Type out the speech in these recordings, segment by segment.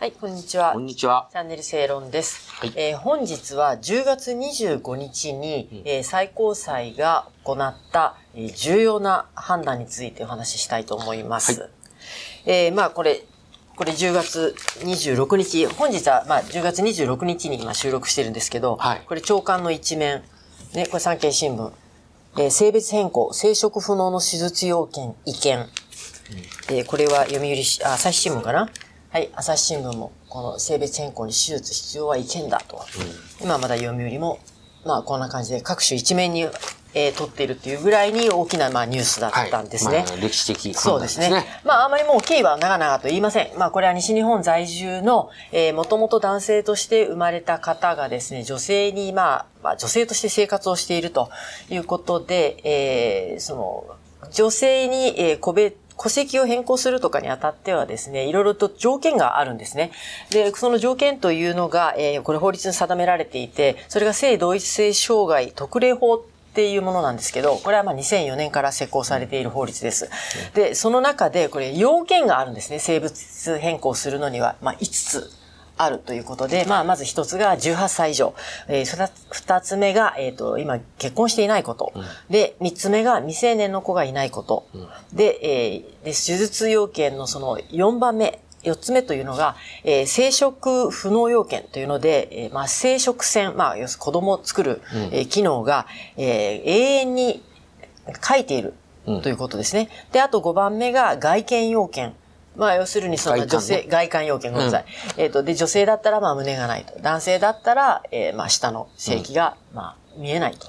はい、こんにちは。こんにちは。チャンネル正論です。はいえー本日は10月25日に、えー最高裁が行った、えー重要な判断についてお話ししたいと思います。はえーまあこれ、これ10月26日、本日はまあ10月26日に今収録してるんですけど、はいこれ長官の一面、ね、これ産経新聞、えー性別変更、生殖不能の手術要件違憲。えーこれは読売し、あ朝日新聞かな？はい、朝日新聞も、この性別変更に手術必要は違憲だと。今まだ読売も、まあこんな感じで各種一面に、えー、取っているっていうぐらいに大きな、まあ、ニュースだったんですね。まあ、歴史的判断そうですね。まあ、あまりもう経緯は長々と言いません。まあ、これは西日本在住の、えー、もともと男性として生まれた方がですね、女性に、まあ、まあ、女性として生活をしているということで、えー、その、女性に、えー、個別、戸籍を変更するとかにあたってはですね、いろいろと条件があるんですね。で、その条件というのが、えーこれ法律に定められていて、それが性同一性障害特例法っていうものなんですけど、これはまあ2004年から施行されている法律です。で、その中でこれ要件があるんですね。生物変更するのには、まあ5つ。あるということで、まあ、まず一つが18歳以上。えー、二つ目が、えっ、と、今、結婚していないこと。で、三つ目が未成年の子がいないこと。で、えーで、手術要件のその四番目、四つ目というのが、えー生殖不能要件というので、えーまあ、生殖腺、まあ、要するに子供を作る、えー機能が、えー永遠に書いているということですね。で、あと5番目が外見要件。まあ、要するにその女性、外観要件、ごめんなさい。えっ、と、で、女性だったら、まあ、胸がないと。男性だったら、えーまあ、下の性器が、まあ、見えないと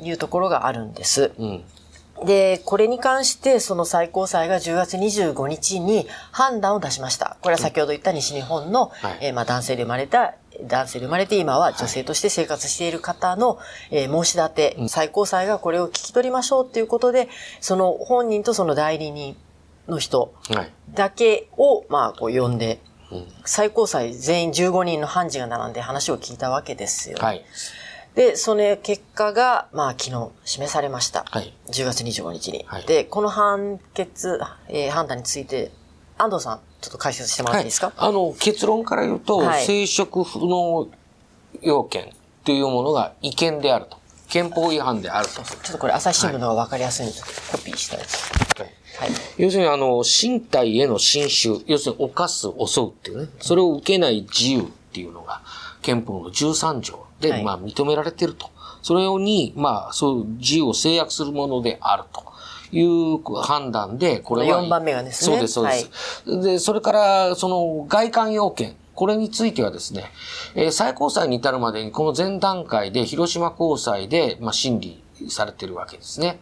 いうところがあるんです。うん。で、これに関して、その最高裁が10月25日に判断を出しました。これは先ほど言った西日本の、はいえーまあ男性で生まれた、男性で生まれて今は女性として生活している方の、えー申し立て、最高裁がこれを聞き取りましょうっていうことで、その本人とその代理人の人はい。だけを、まあ、こう呼んで、うん最高裁全員15人の判事が並んで話を聞いたわけですよ。はい。で、その結果が、まあ、昨日示されました。はい10月25日に。はいで、この判決、えー判断について、安藤さん、ちょっと解説してもらっていいですか、あの、結論から言うと、はい生殖不能要件というものが違憲であると。憲法違反であると。ちょっとこれ朝日新聞の方が分かりやすいんで、コピーしたいです。はいはい。要するに、あの、身体への侵襲、要するに犯す、襲うっていうね、それを受けない自由っていうのが、憲法の13条で、はいまあ、認められていると。それに、まあ、そういう自由を制約するものであると。いう判断で、これは。この四番目がですねそうです、そうです。で、それから、その、外観要件。これについてはですね、えー最高裁に至るまでに、この前段階で、広島高裁で、まあ、審理されてるわけですね。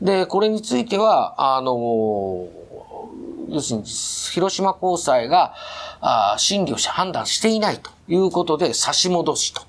で、これについては、あの要するに、広島高裁が、あ審理をして判断していないということで、差し戻しと。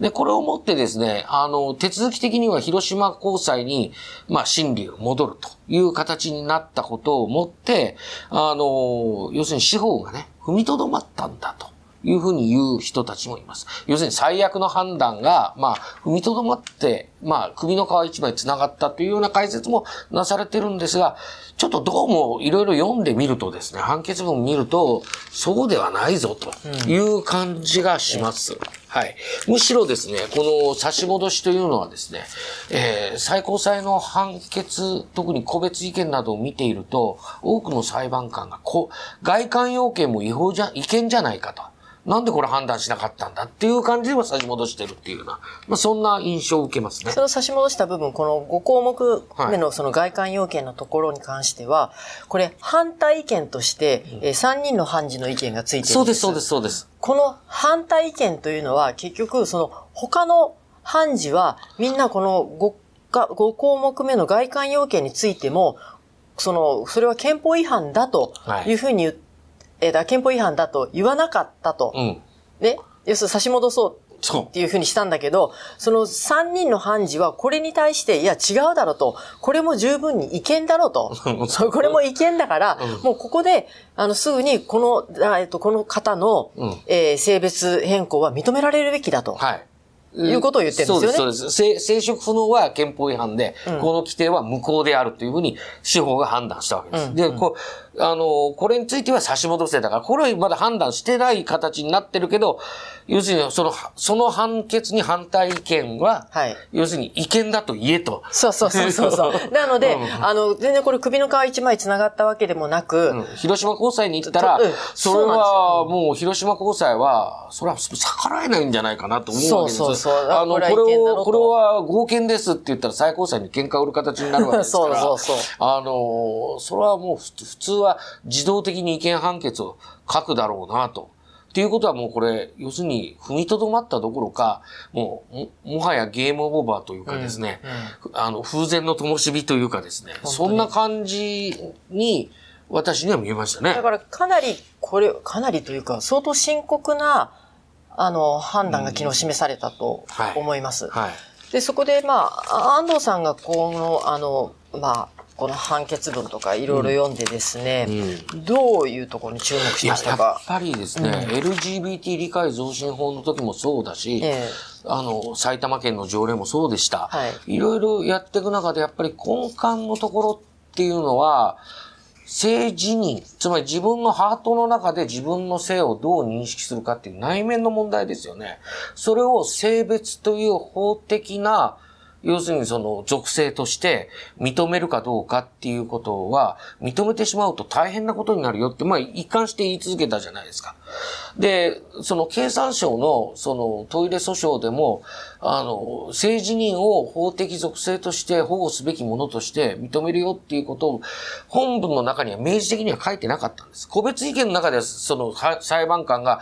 で、これをもってですね、あの、手続き的には広島高裁に、まあ、審理が戻るという形になったことをもって、あの、要するに司法がね、踏みとどまったんだと。いうふうに言う人たちもいます。要するに最悪の判断が、まあ、踏みとどまって、まあ、首の皮一枚繋がったというような解説もなされてるんですが、ちょっとどうもいろいろ読んでみるとですね、判決文を見ると、そうではないぞという感じがします。はい。むしろですね、この差し戻しというのはですね、えー最高裁の判決、特に個別意見などを見ていると、多くの裁判官がこう外観要件も違法じゃ、違憲じゃないかと。なんでこれ判断しなかったんだっていう感じでは差し戻してるっていうような、まあそんな印象を受けますねそ。の差し戻した部分、この5項目目のその外観要件のところに関しては、これ反対意見として、えー3人の判事の意見がついているんです。そうです、そうです、そうです。この反対意見というのは結局その他の判事はみんなこの 5, か5項目目の外観要件についてもそのそれは憲法違反だというふうに言っ、えーだ憲法違反だと言わなかったと。うん。ね？要するに差し戻そうっていうふうにしたんだけど、その3人の判事はこれに対して、いや違うだろうと、これも十分に違憲だろうと。そうこれも違憲だから、もうここで、あの、すぐにこの、あえっと、この方の、うんえー性別変更は認められるべきだと。はい。いうことを言ってるんですよね。そうです、そうです。生殖不能は憲法違反で、うん、この規定は無効であるというふうに司法が判断したわけです。うん、で、こう、あの、これについては差し戻せだから、これはまだ判断してない形になってるけど、要するに、その、その判決に反対意見は、はい、要するに違憲だと言えと。そうそうそうそうそう。なので、うん、あの、全然これ首の皮一枚繋がったわけでもなく、うん、広島高裁に行ったら、それはもう広島高裁は、それは逆らえないんじゃないかなと思うわけです。そうそうそう。あの、これを、これは合憲ですって言ったら最高裁に喧嘩を売る形になるわけですから。そうそうそう。あの、それはもう普通は自動的に違憲判決を書くだろうなと。っていうことはもうこれ、要するに踏みとどまったどころか、もう、もはやゲームオーバーというかですね、うんうん、あの、風前の灯火というかですね、そんな感じに、私には見えましたね。だからかなり、これ、かなりというか、相当深刻な、あの、判断が昨日示されたと思います。うんはい。はい、で、そこで、まあ、安藤さんがこの、あの、まあ、この判決文とかいろいろ読んでですね、うん、どういうところに注目しましたか？やっぱりですね、うん、LGBT 理解増進法の時もそうだし、えー、あの、埼玉県の条例もそうでした。はい、いろいろやっていく中で、やっぱり根幹のところっていうのは、性自認、つまり自分のハートの中で自分の性をどう認識するかっていう内面の問題ですよね。それを性別という法的な要するにその属性として認めるかどうかっていうことは認めてしまうと大変なことになるよって、まあ一貫して言い続けたじゃないですか。で、その経産省のそのトイレ訴訟でも、あの、政治人を法的属性として保護すべきものとして認めるよっていうことを本文の中には明示的には書いてなかったんです。個別意見の中ではその裁判官が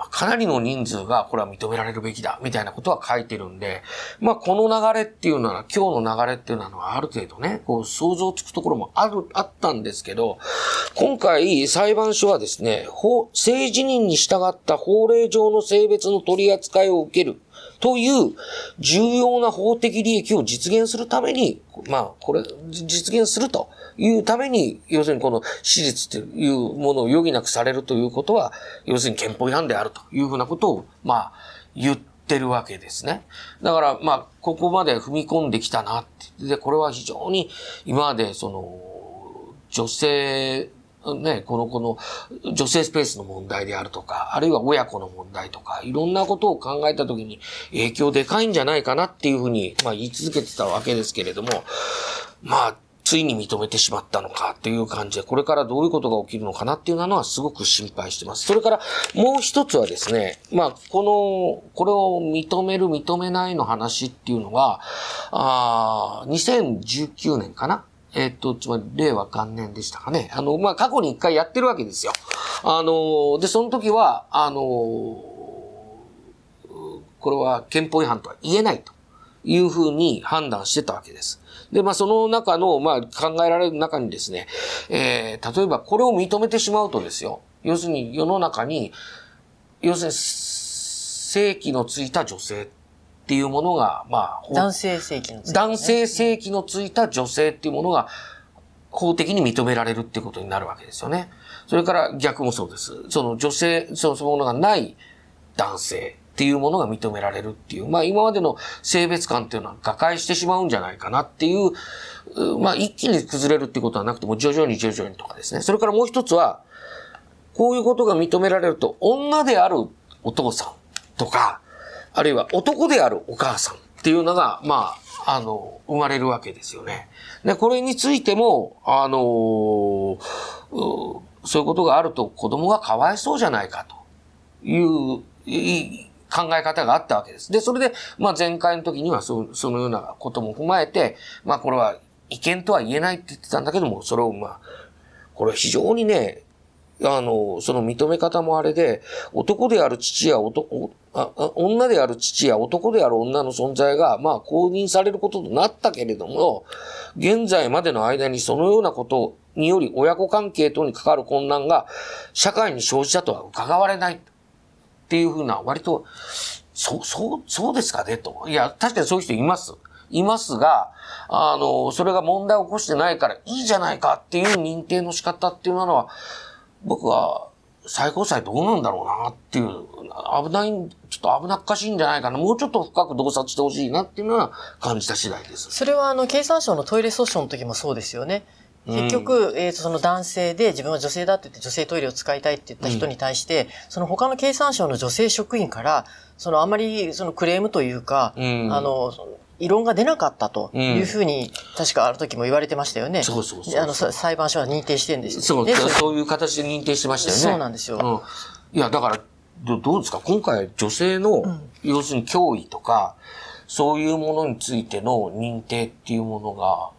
まあ、かなりの人数がこれは認められるべきだ、みたいなことは書いてるんで、まあ、この流れっていうのは、今日の流れっていうのは、ある程度ね、こう、想像つくところもある、あったんですけど、今回、裁判所はですね、法、政治人に従った法令上の性別の取り扱いを受ける。という重要な法的利益を実現するために、まあ、これ、実現するというために、要するにこの史実というものを余儀なくされるということは、要するに憲法違反であるというふうなことを、まあ、言ってるわけですね。だから、まあ、ここまで踏み込んできたなって。で、これは非常に今まで、その、女性ね、この、この、女性スペースの問題であるとか、あるいは親子の問題とか、いろんなことを考えたときに影響でかいんじゃないかなっていうふうに、まあ言い続けてたわけですけれども、まあ、ついに認めてしまったのかっていう感じで、これからどういうことが起きるのかなっていうのはすごく心配してます。それからもう一つはですね、まあ、この、これを認める認めないの話っていうのが、あ2019年かなえっと、つまり、令和元年でしたかね。あの、まあ、過去に一回やってるわけですよ。あの、で、その時は、あの、これは憲法違反とは言えないというふうに判断してたわけです。で、まあ、その中の、まあ、考えられる中にですね、えー、例えばこれを認めてしまうとですよ、要するに世の中に、要するに、正規のついた女性っていうものが、まあ、男性性器のついた、ね、男性性器のついた女性っていうものが、法的に認められるっていうことになるわけですよね。それから逆もそうです。その女性、そのものがない男性っていうものが認められるっていう、まあ今までの性別感っていうのは瓦解してしまうんじゃないかなっていう、まあ一気に崩れるっていうことはなくても徐々に徐々にとかですね。それからもう一つは、こういうことが認められると、女であるお父さんとか、あるいは男であるお母さんっていうのが、まあ、あの、生まれるわけですよね。で、これについても、あのそういうことがあると子供がかわいそうじゃないかという考え方があったわけです。で、それで、まあ前回の時にはそそのようなことも踏まえて、まあこれは違憲とは言えないって言ってたんだけども、それをまあ、これ非常にね、あの、その認め方もあれで、男である父や男、あ女である父や男である女の存在が、まあ、公認されることとなったけれども、現在までの間にそのようなことにより親子関係等に関わる困難が社会に生じたとは伺われないっていうふうな、割と、そう、そう、そうですかねと。いや、確かにそういう人います。いますが、あの、それが問題を起こしてないからいいじゃないかっていう認定の仕方っていうのは、僕は最高裁どうなんだろうなっていう、危ない、ちょっと危なっかしいんじゃないかな。もうちょっと深く洞察してほしいなっていうのは感じた次第です。それはあの、経産省のトイレ訴訟の時もそうですよね。結局、えっ、と、その男性で自分は女性だって言って女性トイレを使いたいって言った人に対して、その他の経産省の女性職員から、そのあまりそのクレームというか、うんあの異論が出なかったというふうに、確かある時も言われてましたよね。そうそうそうあの、さ裁判所は認定してるんですそう、ね。そういう形で認定してましたよね。そうなんですようん。いや、だから、どどうですか？今回女性の、要するに脅威とか、そういうものについての認定っていうものが、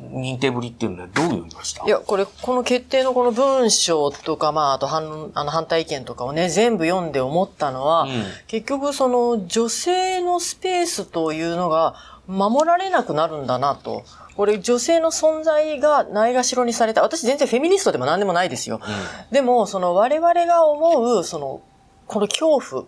認定ぶりっていうのはどう読みました？いや、これ、この決定のこの文章とか、まあ、あと反、あの、反対意見とかをね、全部読んで思ったのは、うん結局その女性のスペースというのが守られなくなるんだなと。これ女性の存在がないがしろにされた。私全然フェミニストでも何でもないですよ。でも、その我々が思う、その、この恐怖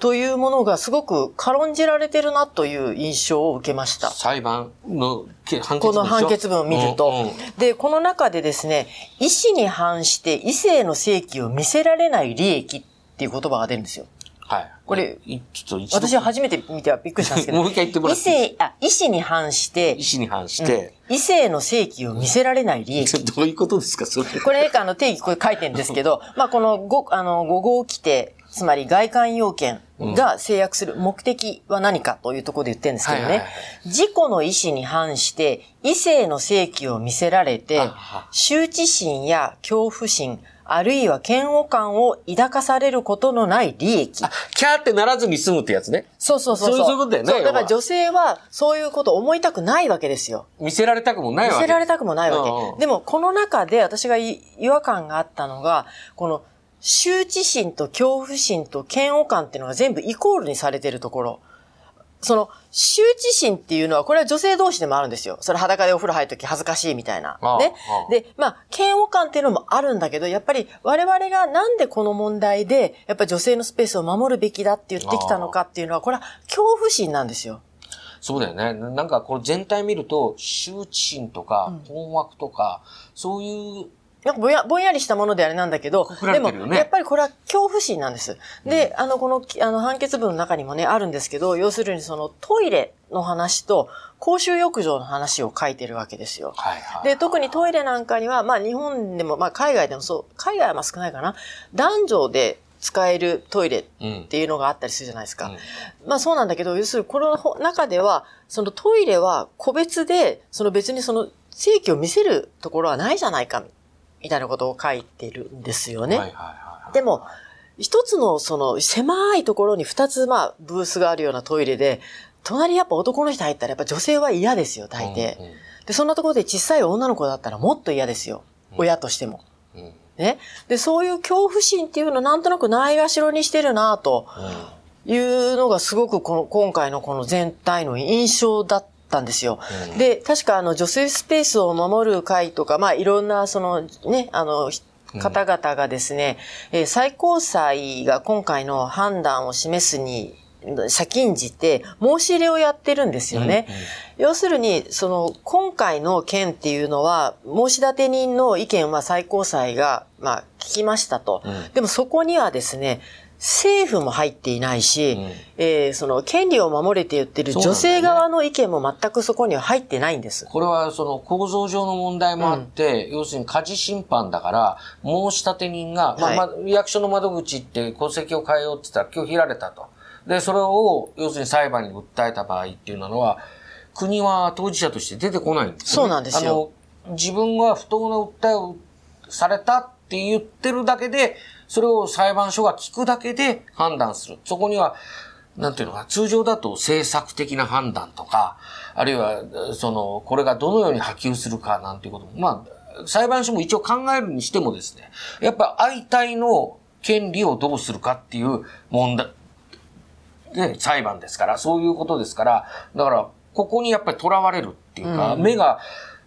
というものがすごく軽んじられてるなという印象を受けました。裁判のけ判決この文でしょ？判決文を見ると。うんうんで、この中でですね、意思に反して異性の正規を見せられない利益っていう言葉が出るんですよ。はい。これい、ちょっと私は初めて見てはびっくりしたんですけど。もう一回言ってもら異っていい？性、あ、意思に反して意、思に反して、異性の正規を見せられない利益。どういうことですかそれ。これ、あの、定義これ書いてるんですけど、まあ、この5、あの、5号規定、つまり外観要件が制約する目的は何かというところで言ってるんですけどねはいはいはい。自己の意思に反して異性の正規を見せられて羞恥心や恐怖心、あるいは嫌悪感を抱かされることのない利益。あ、キャーってならずに済むってやつね。そうそうそう。そういうそういうことだよねそうだから女性はそういうことを思いたくないわけですよ。見せられたくもないわけ。見せられたくもないわけ。うんうんでも、この中で私がい違和感があったのが、この、羞恥心と恐怖心と嫌悪感っていうのが全部イコールにされてるところ。その、羞恥心っていうのは、これは女性同士でもあるんですよ。それ裸でお風呂入るとき恥ずかしいみたいな。ね。で、まあ、嫌悪感っていうのもあるんだけど、やっぱり我々がなんでこの問題で、やっぱり女性のスペースを守るべきだって言ってきたのかっていうのは、これは恐怖心なんですよ。そうだよね。ななんかこれ全体見ると、羞恥心とか、困惑とか、そういう、なんかぼやぼんやりしたものであれなんだけど、くらでも、やっぱりこれは恐怖心なんです。で、あの、この、きあの、判決文の中にもね、あるんですけど、要するにそのトイレの話と公衆浴場の話を書いてるわけですよ。はいはい。で、特にトイレなんかには、まあ日本でも、まあ海外でもそう、海外はまあ少ないかな。男女で使えるトイレっていうのがあったりするじゃないですか。うんまあそうなんだけど、要するにこの中では、そのトイレは個別で、その別にその正規を見せるところはないじゃないか、みたいなことを書いてるんですよね。でも、一つのその狭いところに二つまあブースがあるようなトイレで、隣やっぱ男の人入ったらやっぱ女性は嫌ですよ、大抵。うんうんで、そんなところで小さい女の子だったらもっと嫌ですよ。親としても。うんね。で、そういう恐怖心っていうのをなんとなくないがしろにしてるなというのがすごくこの今回のこの全体の印象だったんですよ。うんで、確かあの女性スペースを守る会とか、まあいろんなそのね、あの、ひ方々がですね、えー最高裁が今回の判断を示すに先んじて申し入れをやってるんですよね。要するに、その、今回の件っていうのは、申し立て人の意見は最高裁が、まあ、聞きましたと。うんでもそこにはですね、政府も入っていないし、うんえーその、権利を守れって言ってる女性側の意見も全くそこには入ってないんです。これはその構造上の問題もあって、要するに家事審判だから、申し立て人が、まあはいまあ、役所の窓口って戸籍を変えようって言ったら拒否られたと。で、それを、要するに裁判に訴えた場合っていうのは、国は当事者として出てこないんですよ、ね。そうなんですよあの、自分が不当な訴えをされたって言ってるだけで、それを裁判所が聞くだけで判断する。そこには、なんていうのかな、通常だと政策的な判断とか、あるいは、その、これがどのように波及するかなんていうことも、まあ、裁判所も一応考えるにしてもですね、やっぱ相対の権利をどうするかっていう問題、ね、裁判ですから、そういうことですから、だから、ここにやっぱり囚われるっていうか、目が、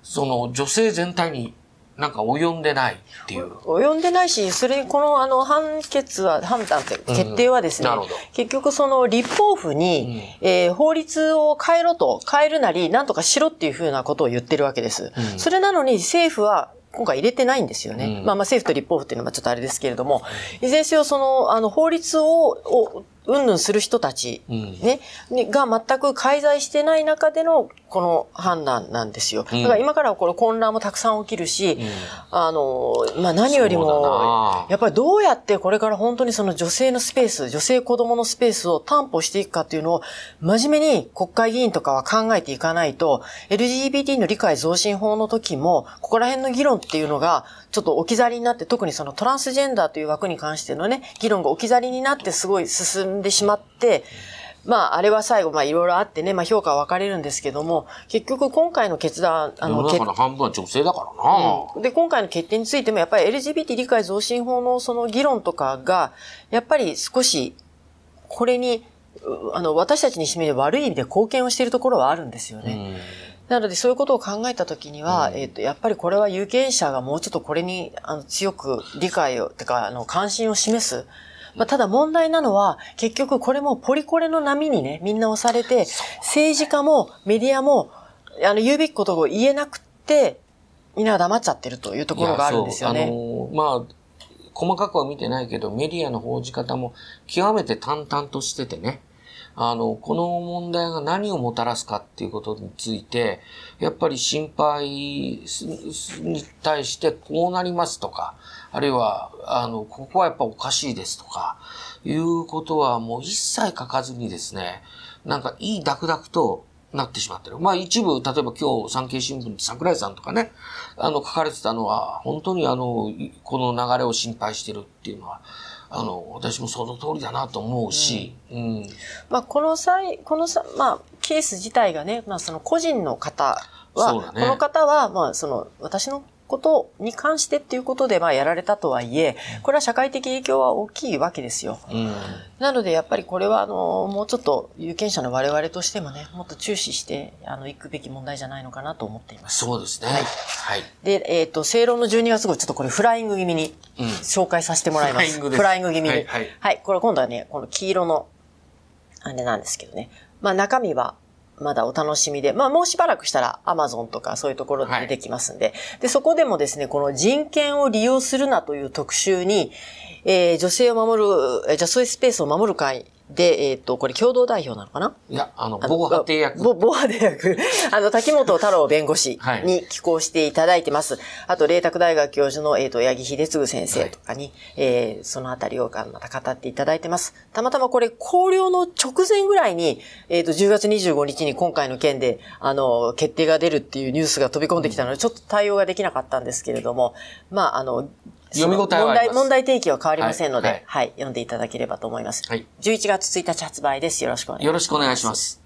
その、女性全体になんか及んでないっていう。及んでないし、それにこのあの判決は、判断って、決定はですね、なるほど結局その立法府に、えー法律を変えろと、変えるなり、なんとかしろっていうふうなことを言ってるわけです。それなのに政府は、今回入れてないんですよね。うんまあまあ政府と立法府っていうのはちょっとあれですけれども、いずれにせよその、あの法律を、をうんぬんする人たち、ね、が全く介在してない中でのこの判断なんですよ。だから今からこれ混乱もたくさん起きるし、うん、あの、まあ、何よりも、やっぱりどうやってこれから本当にその女性のスペース、女性子供のスペースを担保していくかっていうのを真面目に国会議員とかは考えていかないと、LGBT の理解増進法の時も、ここら辺の議論っていうのがちょっと置き去りになって、特にそのトランスジェンダーという枠に関してのね、議論が置き去りになってすごい進んでしまって、まあ、あれは最後、まあ、いろいろあってね、まあ、評価は分かれるんですけども、結局、今回の決断、あの、世の中の半分は女性だからな、うん、で、今回の決定についても、やっぱり LGBT 理解増進法のその議論とかが、やっぱり少し、これに、あの、私たちにしてみれば悪い意味で貢献をしているところはあるんですよね。なので、そういうことを考えたときには、うん、えっ、と、やっぱりこれは有権者がもうちょっとこれに、あの、強く理解を、てか、あの、関心を示す。まあ、ただ問題なのは、結局これもポリコレの波にね、みんな押されて、政治家もメディアも、あの、言うべきことを言えなくて、みんなが黙っちゃってるというところがあるんですよね。あのまあ、細かくは見てないけど、メディアの報じ方も極めて淡々としててね。あの、この問題が何をもたらすかっていうことについて、やっぱり心配に対してこうなりますとか、あるいは、あの、ここはやっぱおかしいですとか、いうことはもう一切書かずにですね、なんかいいダクダクとなってしまってる。まあ一部、例えば今日産経新聞に桜井さんとかね、あの書かれてたのは、本当にあの、この流れを心配してるっていうのは、あの、私もその通りだなと思うし、うん。うん、まあ、この際、このさ、まあ、ケース自体がね、まあ、その個人の方は、ね、この方は、まあ、その、私のことに関してっていうことで、まあ、やられたとはいえ、これは社会的影響は大きいわけですよ。うん、なので、やっぱりこれは、あの、もうちょっと有権者の我々としてもね、もっと注視して、あの、行くべき問題じゃないのかなと思っています。そうですね。はい。はい、で、えっ、ー、と、正論の12月号、ちょっとこれフライング気味に紹介させてもらいます。うん、フライングです。フライング気味に。はい、はい。はい。これ今度はね、この黄色の、あれなんですけどね。まあ、中身は、まだお楽しみで、まあもうしばらくしたら Amazon とかそういうところで出てきますんで、はい、で、そこでもですね、この人権を利用するなという特集に、えー、女性を守る、女性スペースを守る会で、えっ、ー、と、これ共同代表なのかな？いや、あの、防波堤役。防波堤役。あの、滝本太郎弁護士に寄稿していただいてます。はい、あと、麗澤大学教授の、えっ、ー、と、八木秀次先生とかに、はい、えー、そのあたりをまた語っていただいてます。たまたまこれ、考慮の直前ぐらいに、えっ、ー、と、10月25日に今回の件で、あの、決定が出るっていうニュースが飛び込んできたので、ちょっと対応ができなかったんですけれども、まあ、あの、読み応えは問題、問題提起は変わりませんので、はい、はい、はい、読んでいただければと思います。はい。11月1日発売です。よろしくお願いします。よろしくお願いします。